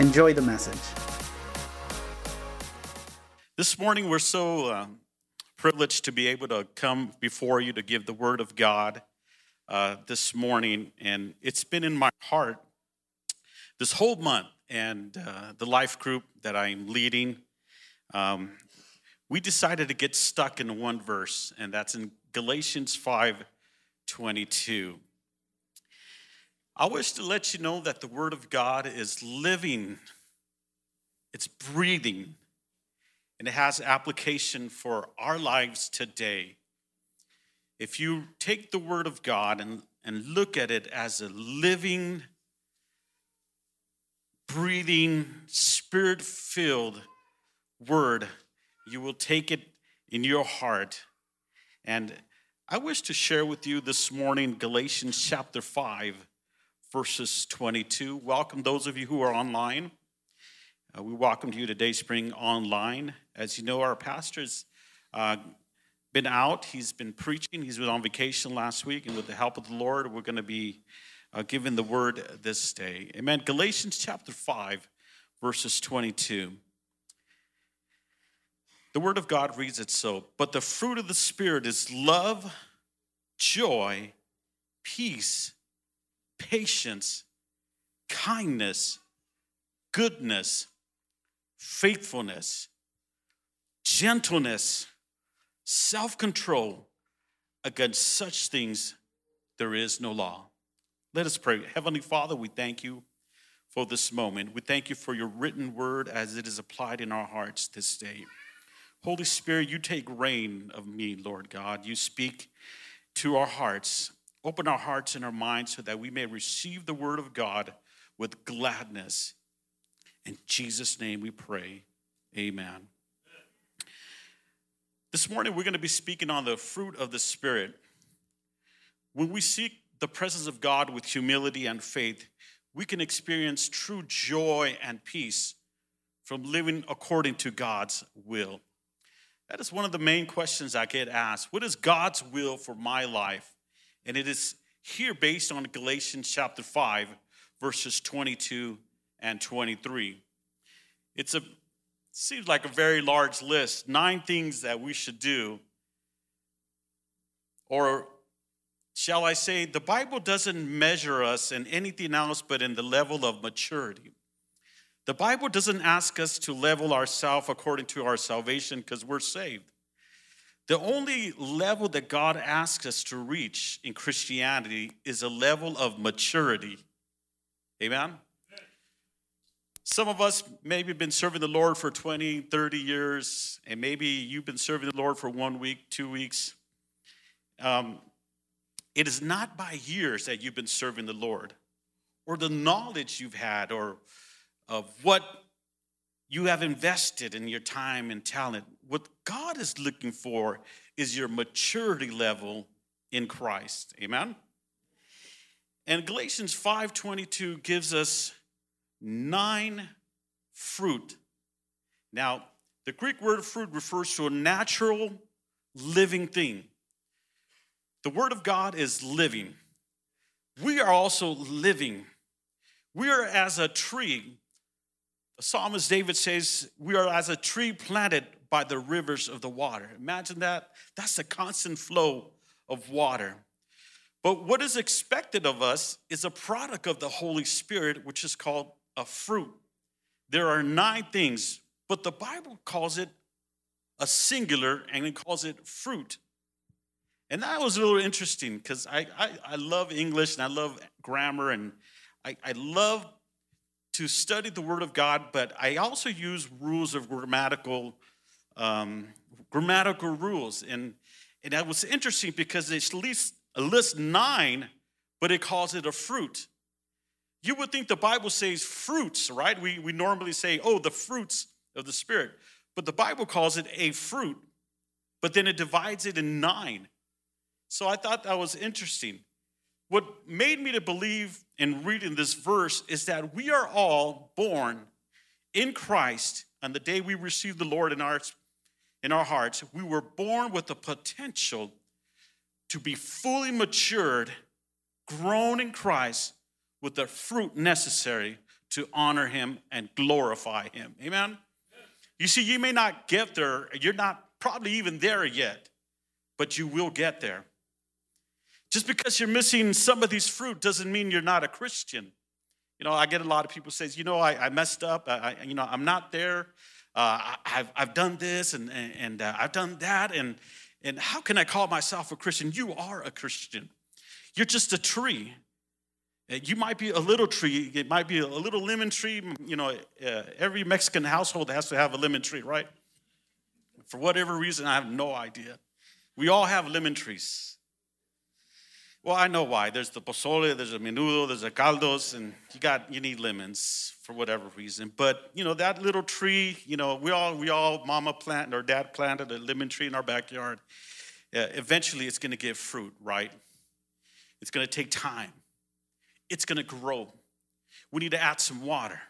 Enjoy the message. This morning, we're so uh, privileged to be able to come before you to give the word of God uh, this morning. And it's been in my heart this whole month. And uh, the life group that I'm leading, um, we decided to get stuck in one verse, and that's in Galatians 5 22. I wish to let you know that the Word of God is living, it's breathing, and it has application for our lives today. If you take the Word of God and, and look at it as a living, breathing, spirit filled Word, you will take it in your heart. And I wish to share with you this morning Galatians chapter 5 verses 22. Welcome those of you who are online. Uh, we welcome you to Dayspring Online. As you know, our pastor's uh, been out. He's been preaching. He's been on vacation last week, and with the help of the Lord, we're going to be uh, given the word this day. Amen. Galatians chapter 5, verses 22. The word of God reads it so But the fruit of the Spirit is love, joy, peace patience, kindness, goodness, faithfulness, gentleness, self control. Against such things there is no law. Let us pray. Heavenly Father, we thank you for this moment. We thank you for your written word as it is applied in our hearts this day. Holy Spirit, you take reign of me, Lord God. You speak to our hearts Open our hearts and our minds so that we may receive the word of God with gladness. In Jesus' name we pray. Amen. This morning we're going to be speaking on the fruit of the Spirit. When we seek the presence of God with humility and faith, we can experience true joy and peace from living according to God's will. That is one of the main questions I get asked. What is God's will for my life? And it is here based on Galatians chapter 5, verses 22 and 23. It's a seems like a very large list, nine things that we should do. Or shall I say, the Bible doesn't measure us in anything else but in the level of maturity. The Bible doesn't ask us to level ourselves according to our salvation because we're saved. The only level that God asks us to reach in Christianity is a level of maturity. Amen? Some of us maybe been serving the Lord for 20, 30 years, and maybe you've been serving the Lord for one week, two weeks. Um, it is not by years that you've been serving the Lord or the knowledge you've had or of what you have invested in your time and talent. What God is looking for is your maturity level in Christ. Amen. And Galatians 5:22 gives us nine fruit. Now, the Greek word fruit refers to a natural living thing. The word of God is living. We are also living. We are as a tree psalmist David says, We are as a tree planted by the rivers of the water. Imagine that. That's the constant flow of water. But what is expected of us is a product of the Holy Spirit, which is called a fruit. There are nine things, but the Bible calls it a singular and it calls it fruit. And that was a little interesting because I, I, I, love English and I love grammar and I, I love to study the Word of God, but I also use rules of grammatical um, grammatical rules, and and that was interesting because it lists, least a nine, but it calls it a fruit. You would think the Bible says fruits, right? We, we normally say, oh, the fruits of the Spirit. But the Bible calls it a fruit, but then it divides it in nine. So I thought that was interesting. What made me to believe in reading this verse is that we are all born in Christ on the day we received the Lord in our, in our hearts. We were born with the potential to be fully matured, grown in Christ with the fruit necessary to honor him and glorify him. Amen? You see, you may not get there, you're not probably even there yet, but you will get there. Just because you're missing some of these fruit doesn't mean you're not a Christian. You know, I get a lot of people says, you know, I, I messed up. I, I, you know, I'm not there. Uh, I, have I've done this and, and, and uh, I've done that. And, and how can I call myself a Christian? You are a Christian. You're just a tree. Uh, you might be a little tree. It might be a little lemon tree. You know, uh, every Mexican household has to have a lemon tree, right? For whatever reason, I have no idea. We all have lemon trees. Well, I know why. There's the pozole, there's a menudo, there's a caldos, and you got you need lemons for whatever reason. But you know that little tree, you know, we all we all mama planted or dad planted a lemon tree in our backyard. Uh, eventually, it's going to give fruit, right? It's going to take time. It's going to grow. We need to add some water.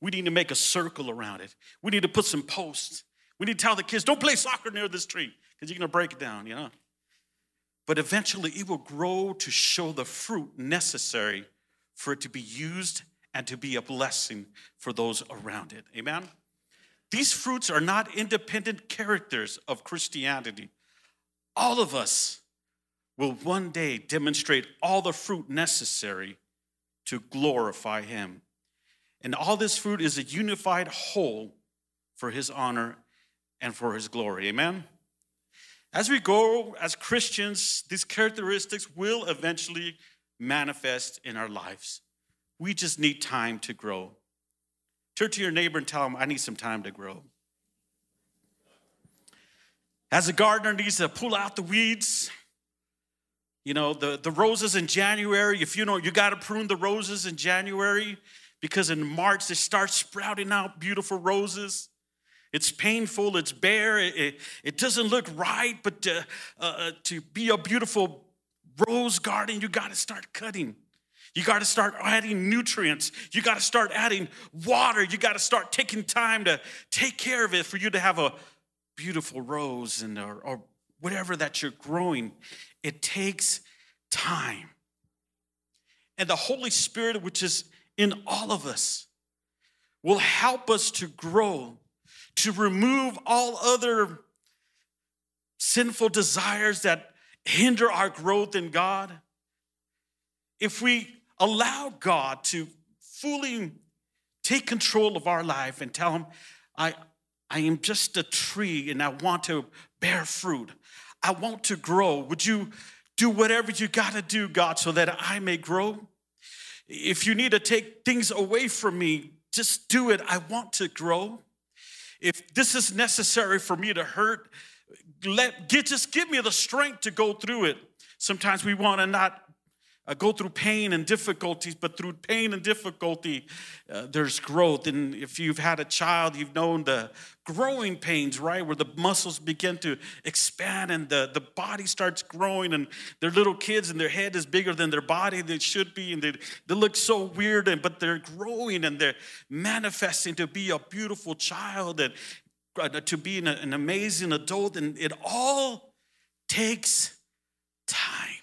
We need to make a circle around it. We need to put some posts. We need to tell the kids, don't play soccer near this tree because you're going to break it down, you know but eventually it will grow to show the fruit necessary for it to be used and to be a blessing for those around it. Amen? These fruits are not independent characters of Christianity. All of us will one day demonstrate all the fruit necessary to glorify Him. And all this fruit is a unified whole for His honor and for His glory. Amen? As we go as Christians, these characteristics will eventually manifest in our lives. We just need time to grow. Turn to your neighbor and tell him, I need some time to grow. As a gardener needs to pull out the weeds, you know, the, the roses in January, if you know, you got to prune the roses in January because in March they start sprouting out beautiful roses. It's painful, it's bare, it, it doesn't look right, but to, uh, uh, to be a beautiful rose garden, you got to start cutting. You got to start adding nutrients. You got to start adding water. You got to start taking time to take care of it for you to have a beautiful rose and or, or whatever that you're growing. It takes time. And the Holy Spirit, which is in all of us, will help us to grow to remove all other sinful desires that hinder our growth in God, if we allow God to fully take control of our life and tell Him, I, I am just a tree and I want to bear fruit, I want to grow. Would you do whatever you got to do, God, so that I may grow? If you need to take things away from me, just do it. I want to grow if this is necessary for me to hurt, let get just give me the strength to go through it. Sometimes we want to not uh, go through pain and difficulties, but through pain and difficulty, uh, there's growth. And if you've had a child, you've known the growing pains, right? Where the muscles begin to expand and the, the body starts growing, and they're little kids and their head is bigger than their body they should be, and they, they look so weird, and but they're growing and they're manifesting to be a beautiful child and uh, to be an, an amazing adult, and it all takes time.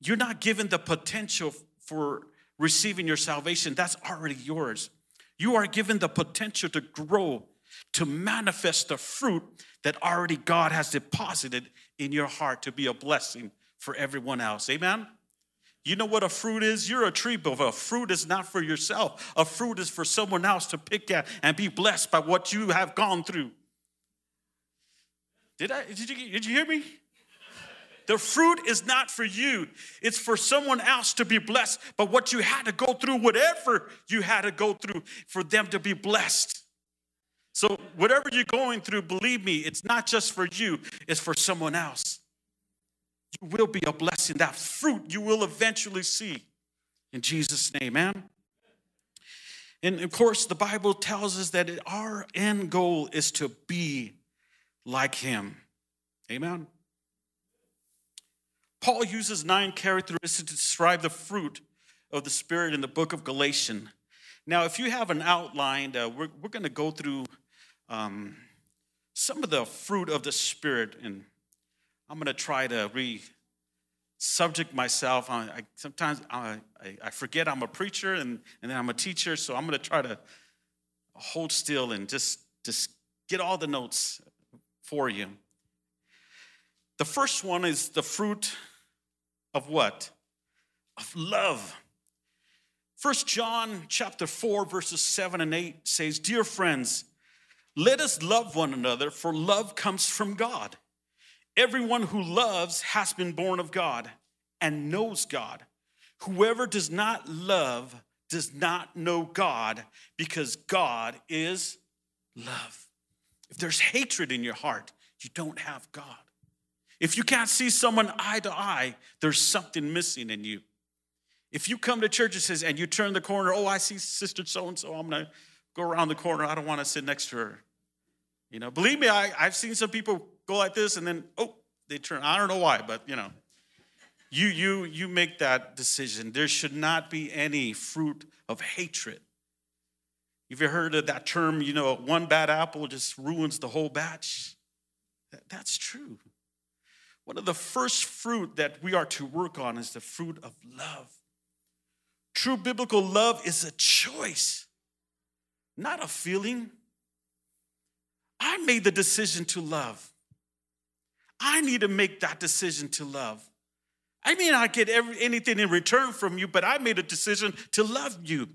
You're not given the potential for receiving your salvation, that's already yours. You are given the potential to grow, to manifest the fruit that already God has deposited in your heart to be a blessing for everyone else. Amen? You know what a fruit is? You're a tree, but a fruit is not for yourself. A fruit is for someone else to pick at and be blessed by what you have gone through. Did I? Did you, did you hear me? The fruit is not for you, it's for someone else to be blessed. But what you had to go through, whatever you had to go through for them to be blessed. So, whatever you're going through, believe me, it's not just for you, it's for someone else. You will be a blessing. That fruit you will eventually see. In Jesus' name, amen. And of course, the Bible tells us that our end goal is to be like him. Amen. Paul uses nine characteristics to describe the fruit of the Spirit in the book of Galatians. Now, if you have an outline, uh, we're, we're going to go through um, some of the fruit of the Spirit, and I'm going to try to re subject myself. I, I sometimes I, I, forget I'm a preacher and, and then I'm a teacher, so I'm going to try to hold still and just, just get all the notes for you. The first one is the fruit of what? Of love. First John chapter 4 verses 7 and 8 says, "Dear friends, let us love one another for love comes from God. Everyone who loves has been born of God and knows God. Whoever does not love does not know God because God is love." If there's hatred in your heart, you don't have God. If you can't see someone eye to eye, there's something missing in you. If you come to church and says, and you turn the corner, oh, I see sister so and so, I'm gonna go around the corner. I don't want to sit next to her. You know, believe me, I, I've seen some people go like this and then, oh, they turn. I don't know why, but you know, you you you make that decision. There should not be any fruit of hatred. Have you heard of that term? You know, one bad apple just ruins the whole batch. That, that's true. One of the first fruit that we are to work on is the fruit of love. True biblical love is a choice, not a feeling. I made the decision to love. I need to make that decision to love. I may not get every, anything in return from you, but I made a decision to love you.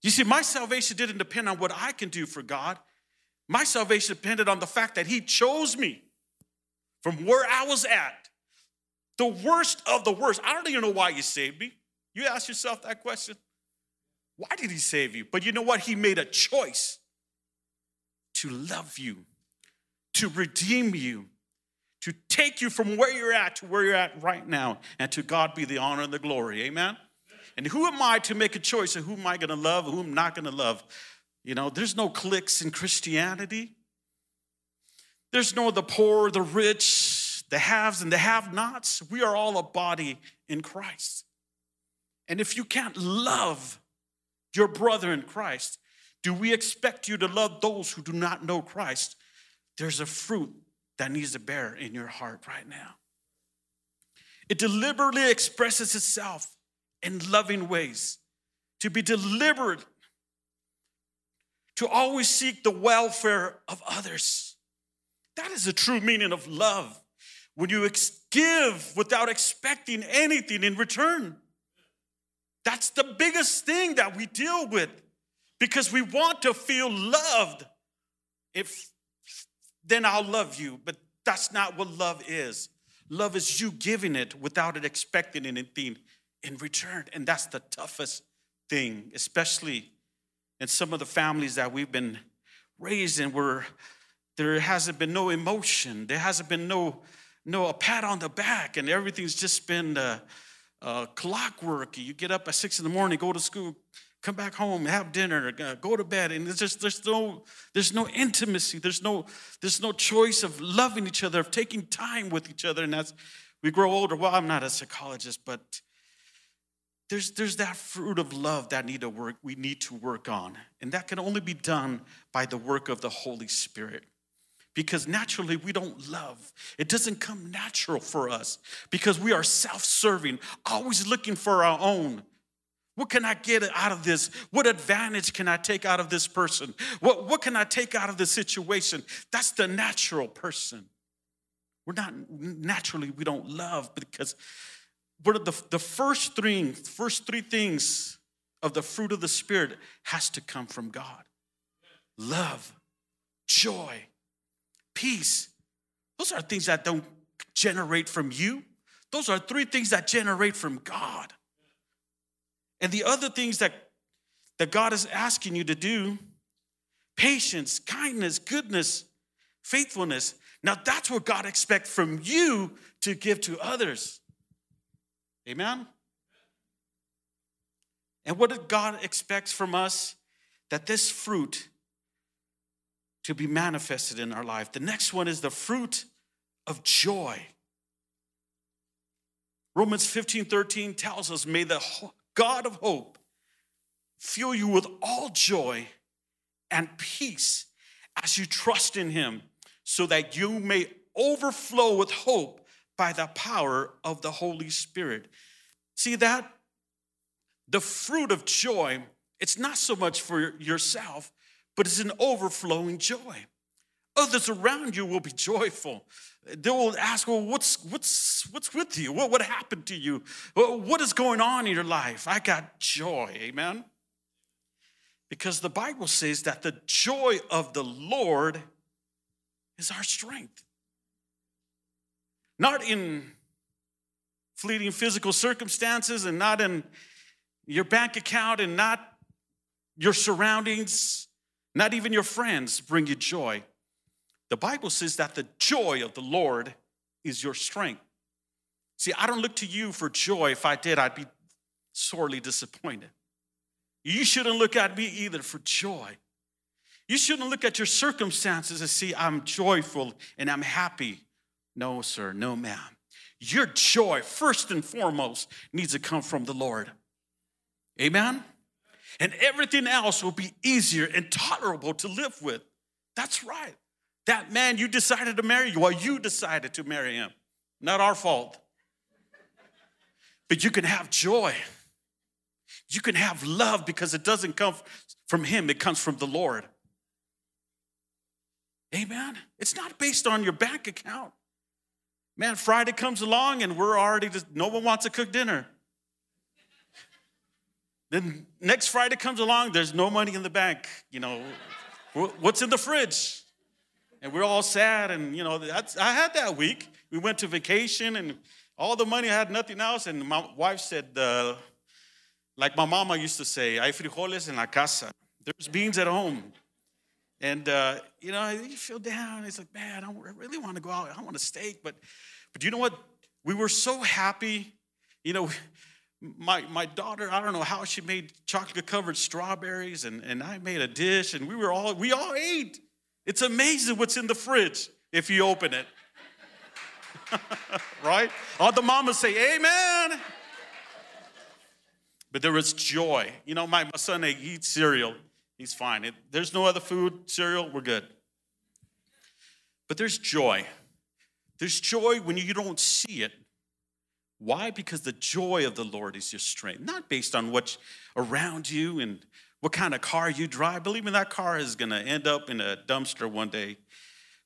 You see, my salvation didn't depend on what I can do for God. My salvation depended on the fact that He chose me from where I was at, the worst of the worst. I don't even know why you saved me. You ask yourself that question. Why did he save you? But you know what? He made a choice to love you, to redeem you, to take you from where you're at to where you're at right now, and to God be the honor and the glory. Amen? And who am I to make a choice of who am I going to love, who am I not going to love? You know, there's no cliques in Christianity. There's no the poor, the rich, the haves, and the have nots. We are all a body in Christ. And if you can't love your brother in Christ, do we expect you to love those who do not know Christ? There's a fruit that needs to bear in your heart right now. It deliberately expresses itself in loving ways. To be deliberate, to always seek the welfare of others that is the true meaning of love. When you ex- give without expecting anything in return. That's the biggest thing that we deal with because we want to feel loved. If then I'll love you, but that's not what love is. Love is you giving it without it expecting anything in return. And that's the toughest thing, especially in some of the families that we've been raised in where there hasn't been no emotion. There hasn't been no, no a pat on the back, and everything's just been uh, uh, clockwork. You get up at six in the morning, go to school, come back home, have dinner, uh, go to bed, and there's just there's no there's no intimacy. There's no there's no choice of loving each other, of taking time with each other, and as we grow older, well, I'm not a psychologist, but there's, there's that fruit of love that need to work, we need to work on. And that can only be done by the work of the Holy Spirit because naturally we don't love. It doesn't come natural for us because we are self serving, always looking for our own. What can I get out of this? What advantage can I take out of this person? What, what can I take out of the situation? That's the natural person. We're not naturally, we don't love because what are the, the first three, first three things of the fruit of the Spirit has to come from God love, joy, peace. Those are things that don't generate from you. Those are three things that generate from God. And the other things that, that God is asking you to do patience, kindness, goodness, faithfulness. Now that's what God expects from you to give to others. Amen? And what God expects from us? That this fruit to be manifested in our life. The next one is the fruit of joy. Romans 15 13 tells us, May the God of hope fill you with all joy and peace as you trust in him, so that you may overflow with hope by the power of the Holy Spirit. See that? The fruit of joy, it's not so much for yourself, but it's an overflowing joy. Others around you will be joyful. They will ask, Well, what's, what's, what's with you? What, what happened to you? What is going on in your life? I got joy. Amen. Because the Bible says that the joy of the Lord is our strength. Not in fleeting physical circumstances and not in your bank account and not your surroundings, not even your friends bring you joy. The Bible says that the joy of the Lord is your strength. See, I don't look to you for joy. If I did, I'd be sorely disappointed. You shouldn't look at me either for joy. You shouldn't look at your circumstances and see, I'm joyful and I'm happy. No, sir, no, ma'am. Your joy, first and foremost, needs to come from the Lord. Amen? And everything else will be easier and tolerable to live with. That's right. That man you decided to marry, well, you decided to marry him. Not our fault. But you can have joy. You can have love because it doesn't come from him, it comes from the Lord. Amen. It's not based on your bank account. Man, Friday comes along and we're already, just, no one wants to cook dinner. Then next Friday comes along, there's no money in the bank. You know, what's in the fridge? And we're all sad. And, you know, I had that week. We went to vacation and all the money, I had nothing else. And my wife said, uh, like my mama used to say, hay frijoles en la casa. There's beans at home. And, uh, you know, you feel down. It's like, man, I really want to go out. I want a steak. But, but you know what? We were so happy. You know, my, my daughter, I don't know how she made chocolate covered strawberries, and, and I made a dish, and we were all, we all ate. It's amazing what's in the fridge if you open it. right? All the mamas say, Amen. But there was joy. You know, my, my son, he eats cereal. He's fine. It, there's no other food, cereal, we're good. But there's joy. There's joy when you don't see it. Why? Because the joy of the Lord is your strength, not based on what's around you and what kind of car you drive. Believe me, that car is going to end up in a dumpster one day.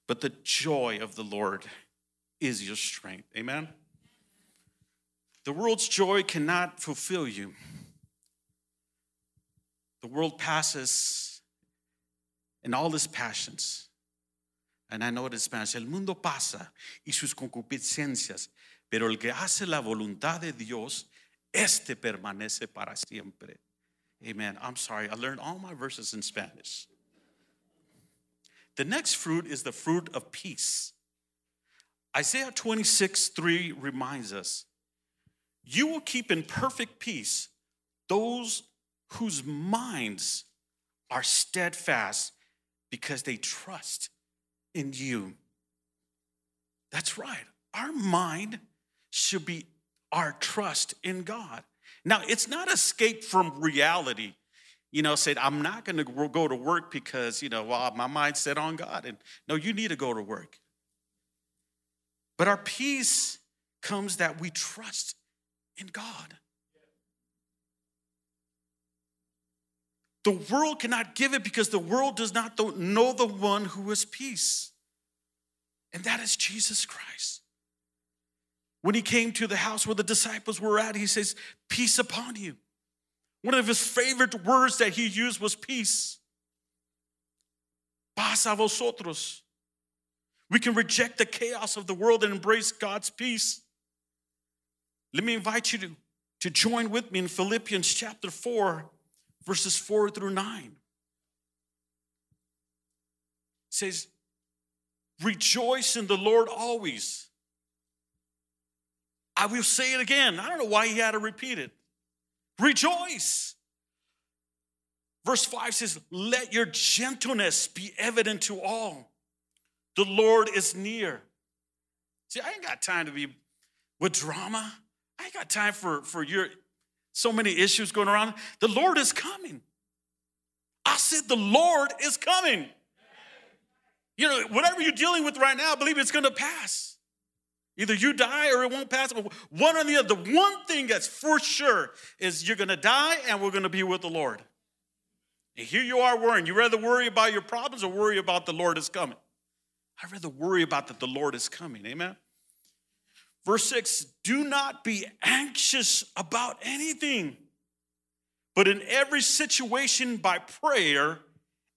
But the joy of the Lord is your strength. Amen? The world's joy cannot fulfill you. The world passes and all its passions. And I know it in Spanish. El mundo pasa y sus concupiscencias, pero el que hace la voluntad de Dios, este permanece para siempre. Amen. I'm sorry, I learned all my verses in Spanish. The next fruit is the fruit of peace. Isaiah 26, 3 reminds us, You will keep in perfect peace those whose minds are steadfast because they trust in you. That's right. Our mind should be our trust in God. Now, it's not escape from reality. You know, said, I'm not going to go to work because, you know, well, my mind's set on God. And no, you need to go to work. But our peace comes that we trust in God. The world cannot give it because the world does not know the one who is peace. And that is Jesus Christ. When he came to the house where the disciples were at, he says, Peace upon you. One of his favorite words that he used was peace. Paz a vosotros. We can reject the chaos of the world and embrace God's peace. Let me invite you to, to join with me in Philippians chapter 4, verses 4 through 9. It says, Rejoice in the Lord always. I will say it again. I don't know why he had to repeat it. Rejoice. Verse 5 says, Let your gentleness be evident to all. The Lord is near. See, I ain't got time to be with drama. I ain't got time for, for your so many issues going around. The Lord is coming. I said, The Lord is coming. You know, whatever you're dealing with right now, believe it's going to pass. Either you die or it won't pass. One or the other. The one thing that's for sure is you're going to die and we're going to be with the Lord. And here you are worrying. You rather worry about your problems or worry about the Lord is coming? I'd rather worry about that the Lord is coming. Amen. Verse 6 Do not be anxious about anything, but in every situation by prayer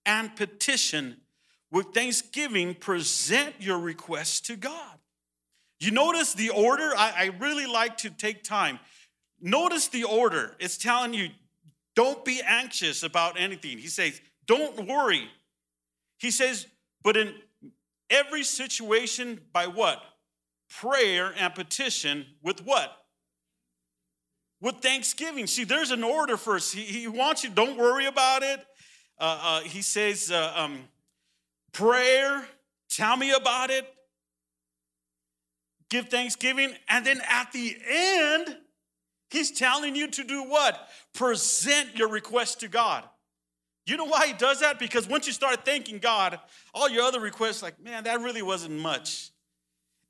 and petition with thanksgiving, present your requests to God. You notice the order? I, I really like to take time. Notice the order. It's telling you don't be anxious about anything. He says, don't worry. He says, but in every situation, by what? Prayer and petition with what? With thanksgiving. See, there's an order first. He, he wants you, don't worry about it. Uh, uh, he says, uh, um, prayer, tell me about it, give thanksgiving, and then at the end, He's telling you to do what? Present your request to God. You know why he does that? Because once you start thanking God, all your other requests, like, man, that really wasn't much.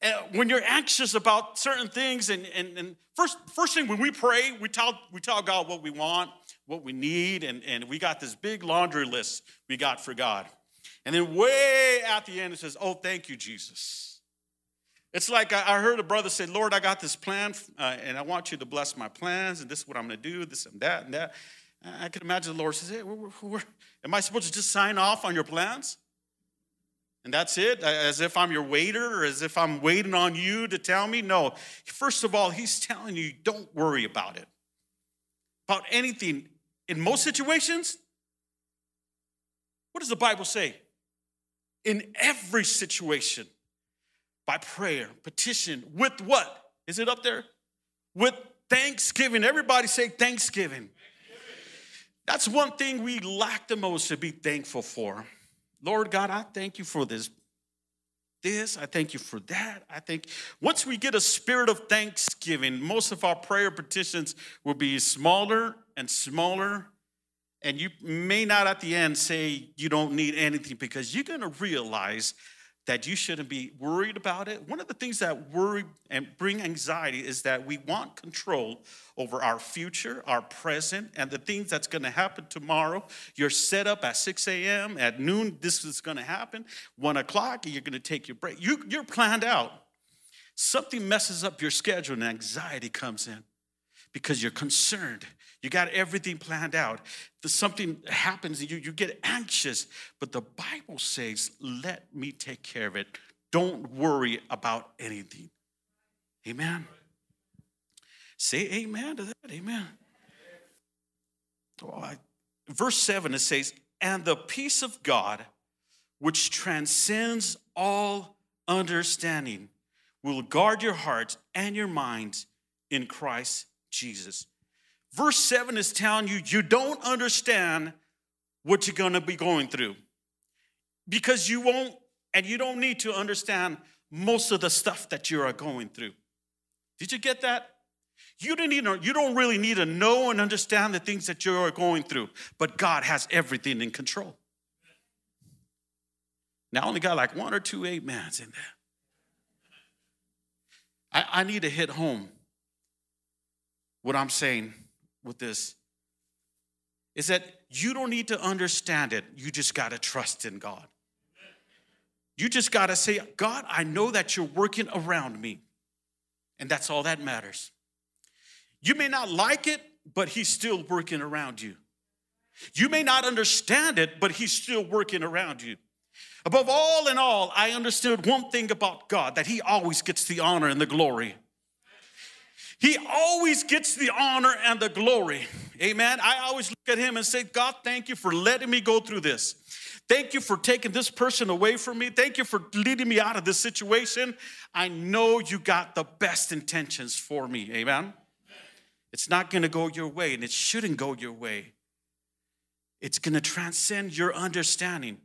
And when you're anxious about certain things, and, and, and first, first thing when we pray, we tell, we tell God what we want, what we need, and, and we got this big laundry list we got for God. And then way at the end, it says, Oh, thank you, Jesus. It's like I heard a brother say, Lord, I got this plan, uh, and I want you to bless my plans, and this is what I'm going to do, this and that and that. I can imagine the Lord says, Hey, we're, we're, am I supposed to just sign off on your plans? And that's it? As if I'm your waiter or as if I'm waiting on you to tell me? No. First of all, He's telling you, don't worry about it. About anything. In most situations, what does the Bible say? In every situation by prayer, petition, with what? Is it up there? With thanksgiving. Everybody say thanksgiving. That's one thing we lack the most to be thankful for. Lord God, I thank you for this. This, I thank you for that. I think once we get a spirit of thanksgiving, most of our prayer petitions will be smaller and smaller. And you may not at the end say you don't need anything because you're going to realize that you shouldn't be worried about it. One of the things that worry and bring anxiety is that we want control over our future, our present, and the things that's going to happen tomorrow. You're set up at 6 a.m. At noon, this is going to happen. One o'clock, you're going to take your break. You, you're planned out. Something messes up your schedule and anxiety comes in because you're concerned. You got everything planned out. Something happens, and you, you get anxious. But the Bible says, let me take care of it. Don't worry about anything. Amen. Say amen to that. Amen. Oh, I, verse 7, it says, And the peace of God, which transcends all understanding, will guard your hearts and your minds in Christ Jesus. Verse 7 is telling you you don't understand what you're going to be going through because you won't and you don't need to understand most of the stuff that you are going through. Did you get that? You don't, need, you don't really need to know and understand the things that you are going through, but God has everything in control. Now, I only got like one or two amens in there. I, I need to hit home what I'm saying with this is that you don't need to understand it. You just got to trust in God. You just got to say, God, I know that you're working around me. And that's all that matters. You may not like it, but He's still working around you. You may not understand it, but He's still working around you. Above all and all, I understood one thing about God that He always gets the honor and the glory. He always gets the honor and the glory. Amen. I always look at him and say, God, thank you for letting me go through this. Thank you for taking this person away from me. Thank you for leading me out of this situation. I know you got the best intentions for me. Amen. It's not going to go your way, and it shouldn't go your way. It's going to transcend your understanding.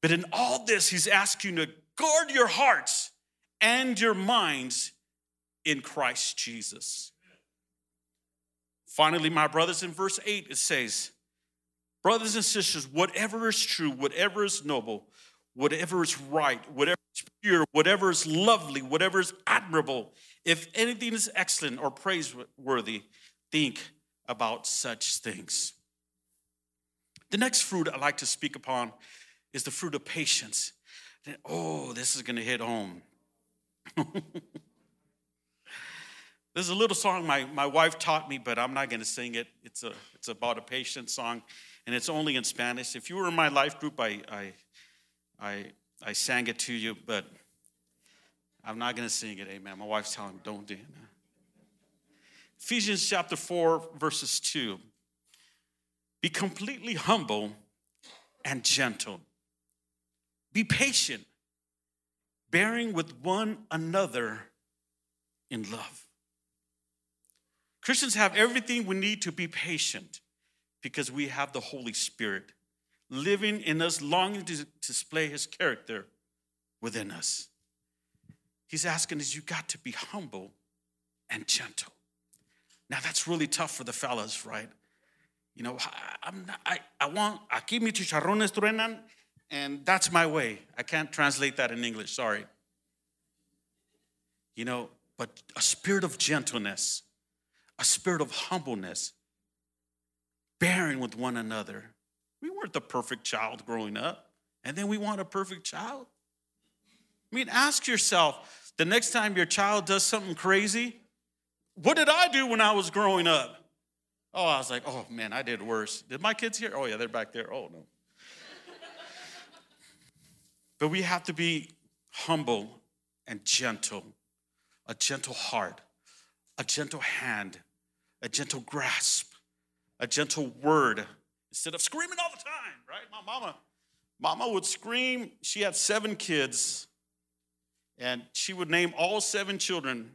But in all this, he's asking you to guard your hearts and your minds in Christ Jesus. Finally, my brothers, in verse 8, it says, Brothers and sisters, whatever is true, whatever is noble, whatever is right, whatever is pure, whatever is lovely, whatever is admirable, if anything is excellent or praiseworthy, think about such things. The next fruit I'd like to speak upon is the fruit of patience. Oh, this is going to hit home. There's a little song my, my wife taught me, but I'm not going to sing it. It's, a, it's about a patient song, and it's only in Spanish. If you were in my life group, I, I, I, I sang it to you, but I'm not going to sing it. Amen. My wife's telling me, don't do it. Ephesians chapter 4, verses 2. Be completely humble and gentle. Be patient, bearing with one another in love. Christians have everything we need to be patient because we have the Holy Spirit living in us, longing to display his character within us. He's asking us, you got to be humble and gentle. Now that's really tough for the fellas, right? You know, I'm not, I, I want, aquí mis chicharrones truenan, and that's my way. I can't translate that in English, sorry. You know, but a spirit of gentleness, a spirit of humbleness, bearing with one another. We weren't the perfect child growing up, and then we want a perfect child. I mean, ask yourself the next time your child does something crazy, what did I do when I was growing up? Oh, I was like, oh man, I did worse. Did my kids here? Oh, yeah, they're back there. Oh, no. but we have to be humble and gentle, a gentle heart, a gentle hand, a gentle grasp, a gentle word, instead of screaming all the time, right? My mama, mama would scream. She had seven kids, and she would name all seven children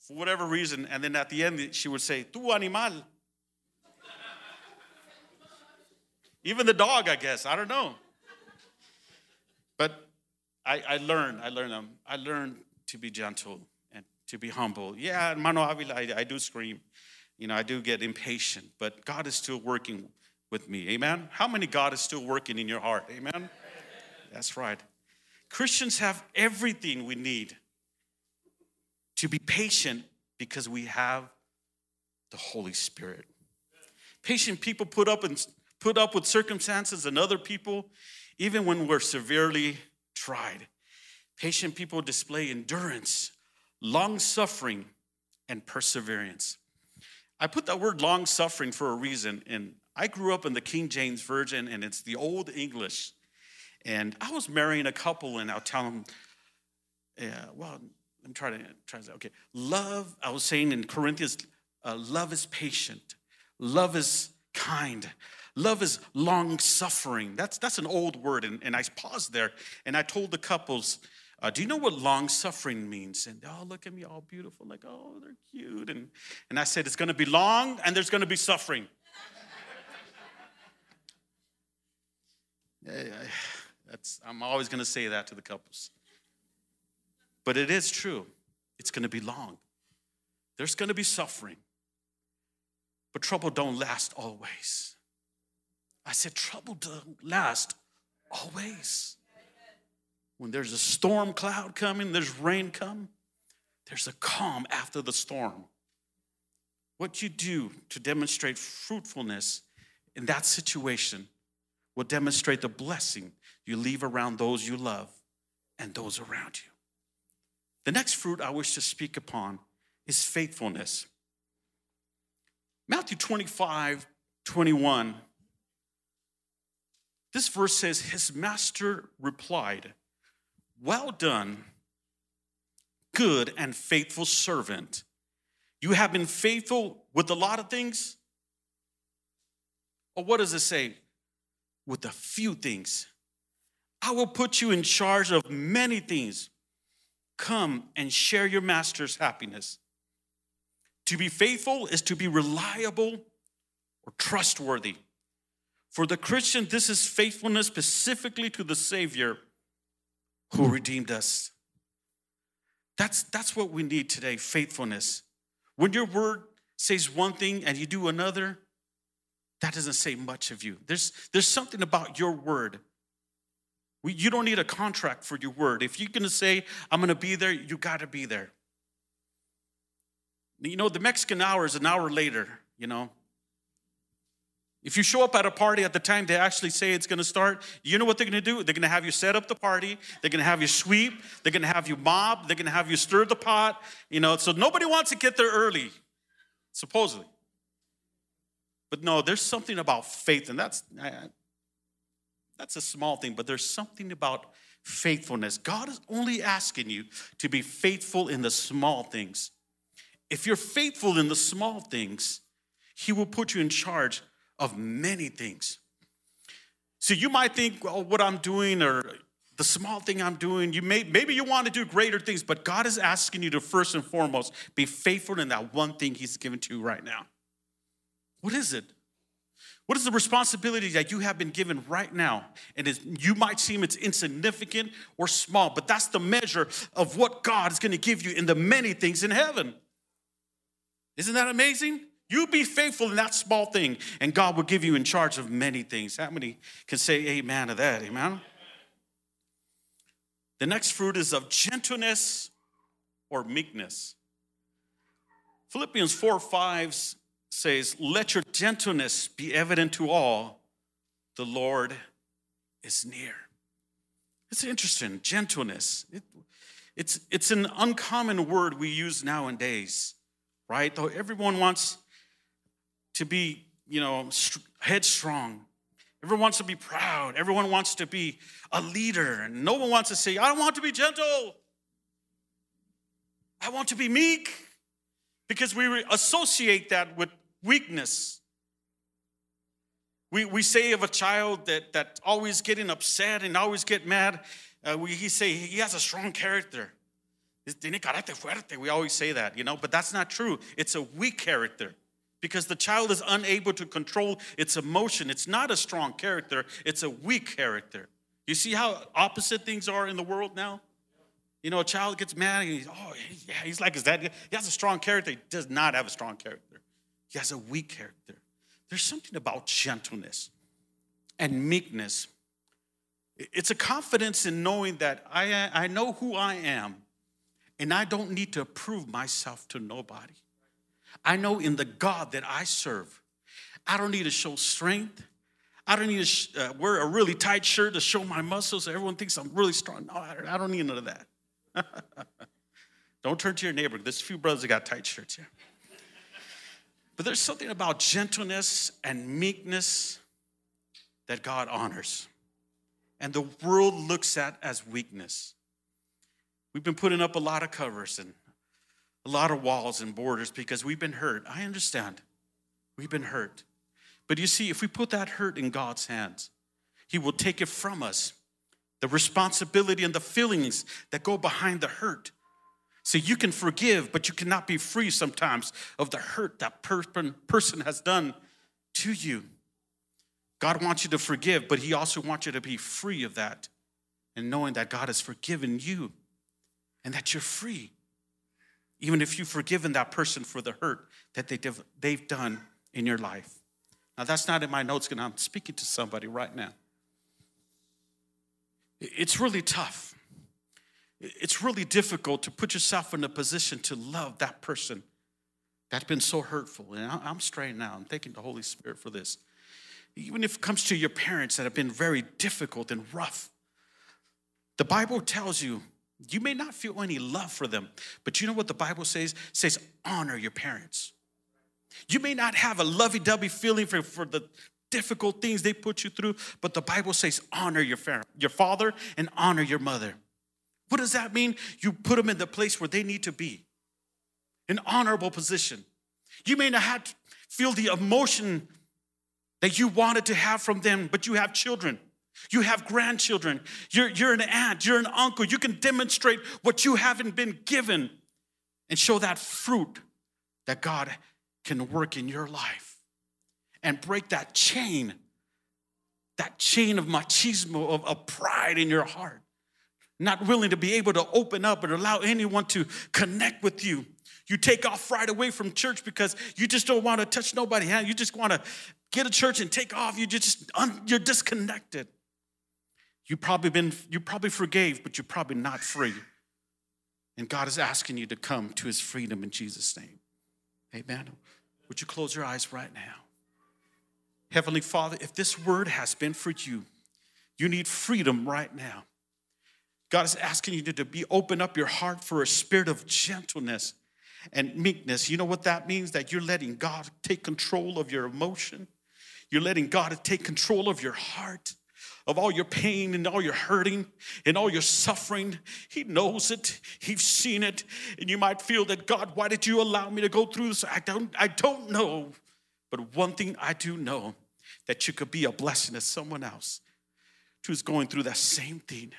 for whatever reason, and then at the end she would say, Tu animal. Even the dog, I guess. I don't know. But I, I learned, I learned, um, I learned to be gentle to be humble. Yeah, hermano Avila, I, I do scream. You know, I do get impatient, but God is still working with me. Amen? How many God is still working in your heart? Amen? That's right. Christians have everything we need to be patient because we have the Holy Spirit. Patient people put up and put up with circumstances and other people even when we're severely tried. Patient people display endurance, long suffering, and perseverance. I put that word long suffering for a reason. And I grew up in the King James Version, and it's the Old English. And I was marrying a couple, and I'll tell them, yeah, well, I'm trying to translate. Okay. Love, I was saying in Corinthians, uh, love is patient, love is kind, love is long suffering. That's, that's an old word. And, and I paused there and I told the couples, uh, do you know what long suffering means? And oh, look at me, all beautiful, like, oh, they're cute. And, and I said, it's going to be long and there's going to be suffering. That's, I'm always going to say that to the couples. But it is true, it's going to be long. There's going to be suffering. But trouble don't last always. I said trouble don't last always. When there's a storm cloud coming, there's rain come, there's a calm after the storm. What you do to demonstrate fruitfulness in that situation will demonstrate the blessing you leave around those you love and those around you. The next fruit I wish to speak upon is faithfulness. Matthew 25, 21. This verse says, His master replied, Well done, good and faithful servant. You have been faithful with a lot of things. Or what does it say? With a few things. I will put you in charge of many things. Come and share your master's happiness. To be faithful is to be reliable or trustworthy. For the Christian, this is faithfulness specifically to the Savior who redeemed us. That's, that's what we need today faithfulness. When your word says one thing and you do another, that doesn't say much of you. There's, there's something about your word. We, you don't need a contract for your word. If you're gonna say, I'm gonna be there, you gotta be there. You know, the Mexican hour is an hour later, you know. If you show up at a party at the time they actually say it's gonna start, you know what they're gonna do? They're gonna have you set up the party, they're gonna have you sweep, they're gonna have you mob, they're gonna have you stir the pot, you know, so nobody wants to get there early, supposedly. But no, there's something about faith, and that's that's a small thing, but there's something about faithfulness. God is only asking you to be faithful in the small things. If you're faithful in the small things, He will put you in charge of many things. So you might think, well, what I'm doing or the small thing I'm doing, you may maybe you want to do greater things, but God is asking you to first and foremost be faithful in that one thing He's given to you right now. What is it? What is the responsibility that you have been given right now? And you might seem it's insignificant or small, but that's the measure of what God is going to give you in the many things in heaven. Isn't that amazing? You be faithful in that small thing, and God will give you in charge of many things. How many can say amen to that? Amen. The next fruit is of gentleness or meekness. Philippians 4 5 says, Let your gentleness be evident to all, the Lord is near. It's interesting, gentleness. It, it's, it's an uncommon word we use nowadays, right? Though everyone wants to be, you know, headstrong. Everyone wants to be proud. Everyone wants to be a leader. And no one wants to say, I don't want to be gentle. I want to be meek because we associate that with weakness. We, we say of a child that, that always getting upset and always get mad, uh, we he say he has a strong character. Tiene carácter fuerte. We always say that, you know, but that's not true. It's a weak character because the child is unable to control its emotion. It's not a strong character, it's a weak character. You see how opposite things are in the world now? You know, a child gets mad and he's, oh, yeah, he's like his dad. He has a strong character. He does not have a strong character. He has a weak character. There's something about gentleness and meekness. It's a confidence in knowing that I, I know who I am and I don't need to prove myself to nobody. I know in the God that I serve, I don't need to show strength. I don't need to uh, wear a really tight shirt to show my muscles so everyone thinks I'm really strong. No, I don't need none of that. don't turn to your neighbor. There's a few brothers that got tight shirts here. But there's something about gentleness and meekness that God honors. And the world looks at as weakness. We've been putting up a lot of covers and a lot of walls and borders because we've been hurt. I understand. We've been hurt. But you see, if we put that hurt in God's hands, He will take it from us. The responsibility and the feelings that go behind the hurt. So you can forgive, but you cannot be free sometimes of the hurt that person has done to you. God wants you to forgive, but He also wants you to be free of that and knowing that God has forgiven you and that you're free even if you've forgiven that person for the hurt that they've done in your life. Now, that's not in my notes, and I'm speaking to somebody right now. It's really tough. It's really difficult to put yourself in a position to love that person that's been so hurtful. And I'm straying now. I'm thanking the Holy Spirit for this. Even if it comes to your parents that have been very difficult and rough, the Bible tells you you may not feel any love for them, but you know what the Bible says? It says honor your parents. You may not have a lovey-dovey feeling for, for the difficult things they put you through, but the Bible says honor your, your father and honor your mother. What does that mean? You put them in the place where they need to be, an honorable position. You may not have feel the emotion that you wanted to have from them, but you have children. You have grandchildren. You're, you're an aunt. You're an uncle. You can demonstrate what you haven't been given and show that fruit that God can work in your life. and break that chain, that chain of machismo, of, of pride in your heart. Not willing to be able to open up and allow anyone to connect with you. You take off right away from church because you just don't want to touch nobody. You just want to get a church and take off. You just you're disconnected. You probably been you probably forgave, but you're probably not free. And God is asking you to come to his freedom in Jesus' name. Amen. Would you close your eyes right now? Heavenly Father, if this word has been for you, you need freedom right now. God is asking you to, be open up your heart for a spirit of gentleness and meekness. You know what that means? That you're letting God take control of your emotion. You're letting God take control of your heart, of all your pain and all your hurting and all your suffering. He knows it. He's seen it. And you might feel that, God, why did you allow me to go through this? I don't, I don't know. But one thing I do know that you could be a blessing to someone else who's going through that same thing.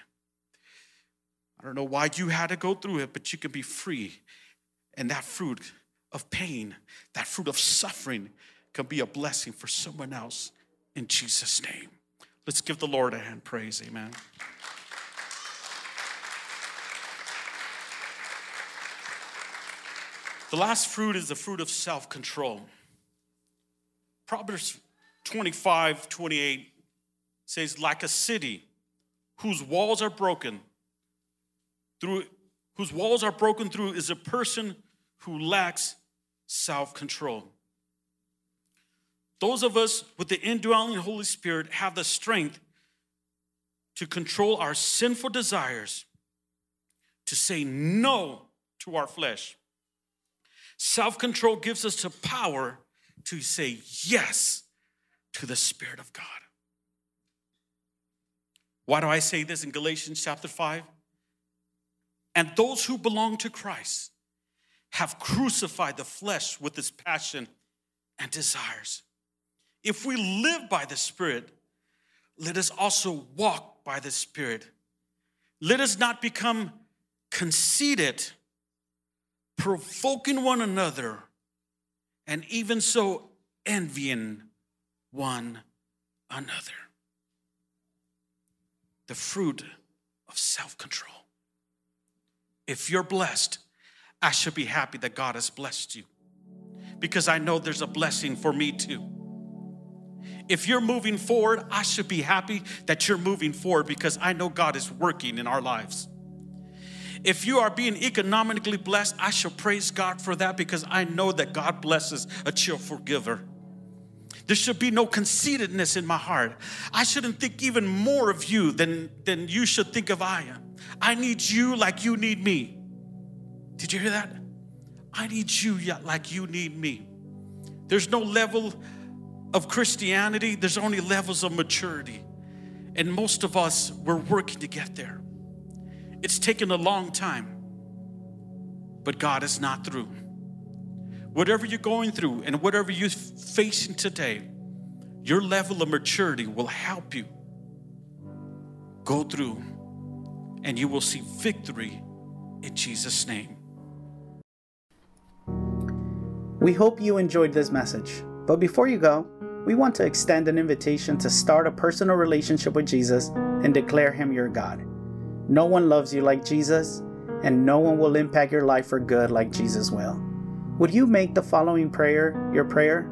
I don't know why you had to go through it, but you can be free. And that fruit of pain, that fruit of suffering, can be a blessing for someone else in Jesus' name. Let's give the Lord a hand praise. Amen. The last fruit is the fruit of self control. Proverbs 25 28 says, like a city whose walls are broken, through whose walls are broken through is a person who lacks self control. Those of us with the indwelling Holy Spirit have the strength to control our sinful desires, to say no to our flesh. Self control gives us the power to say yes to the Spirit of God. Why do I say this in Galatians chapter 5? And those who belong to Christ have crucified the flesh with its passion and desires. If we live by the Spirit, let us also walk by the Spirit. Let us not become conceited, provoking one another, and even so envying one another. The fruit of self control. If you're blessed, I should be happy that God has blessed you because I know there's a blessing for me too. If you're moving forward, I should be happy that you're moving forward because I know God is working in our lives. If you are being economically blessed, I shall praise God for that because I know that God blesses a cheerful giver. There should be no conceitedness in my heart. I shouldn't think even more of you than, than you should think of I am. I need you like you need me. Did you hear that? I need you like you need me. There's no level of Christianity, there's only levels of maturity. And most of us, we're working to get there. It's taken a long time, but God is not through. Whatever you're going through and whatever you're facing today, your level of maturity will help you go through and you will see victory in Jesus' name. We hope you enjoyed this message. But before you go, we want to extend an invitation to start a personal relationship with Jesus and declare Him your God. No one loves you like Jesus, and no one will impact your life for good like Jesus will. Would you make the following prayer your prayer?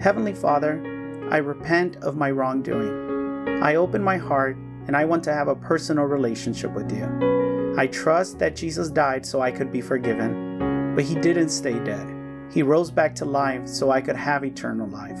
Heavenly Father, I repent of my wrongdoing. I open my heart and I want to have a personal relationship with you. I trust that Jesus died so I could be forgiven, but he didn't stay dead. He rose back to life so I could have eternal life.